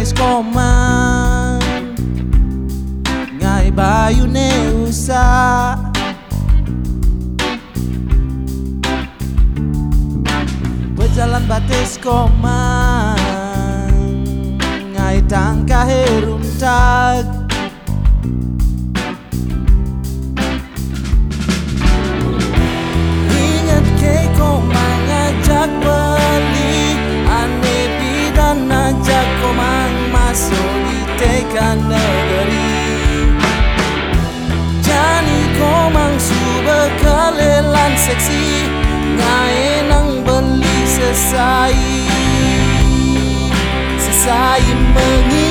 manis koma Ngai bayu neusa Berjalan batis koma Ngai tangka heruntak masuk di negeri. Jani komang suba kalelan seksi Ngai nang beli sesai. Sesai mengipi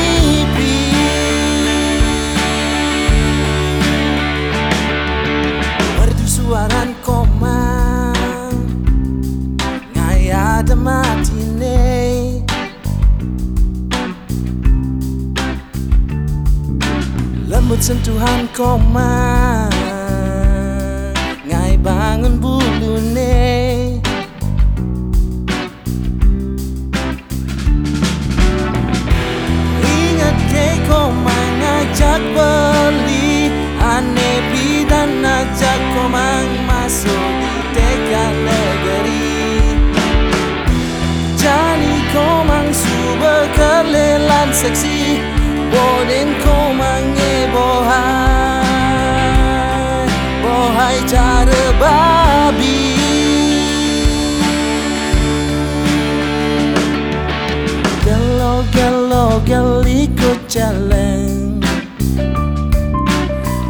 Lembut sentuhan koma Ngai bangun bulu ne Ingat ke komang ngajak beli Ane bidan ngajak komang masuk di teka negeri Jani komang suba kelelan seksi Boden komang Pakai cara babi. Gelo gelo geli ku jalan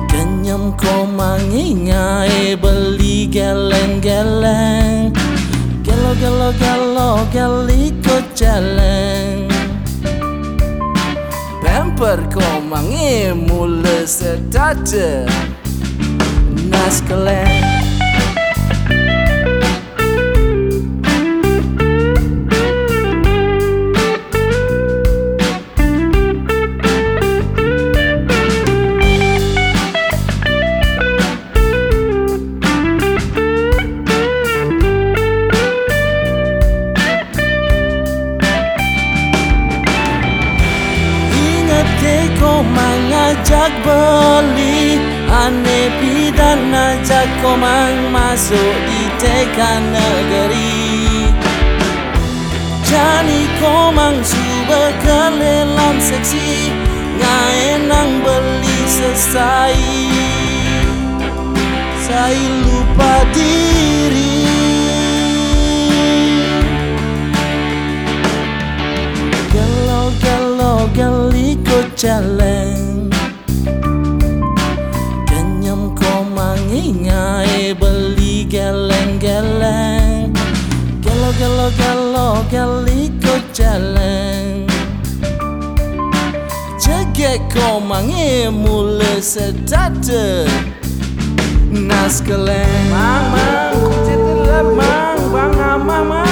Kenyam ku mengingai beli geleng geleng Gelo gelo gelo geli ku jalan Pamper ku mengingai mula sedaja Keleng Ingat kau mengajak beli Ane bidan ajak komang masuk di tekan negeri. Jani komang suba kelelan seksi Ngaenang beli sesai. Saya lupa diri. Gelo geliko jalan gelo gelo geliko jalan Jegek komang e mula sedata Nas keleng Mang mang, kucing mang, bang mama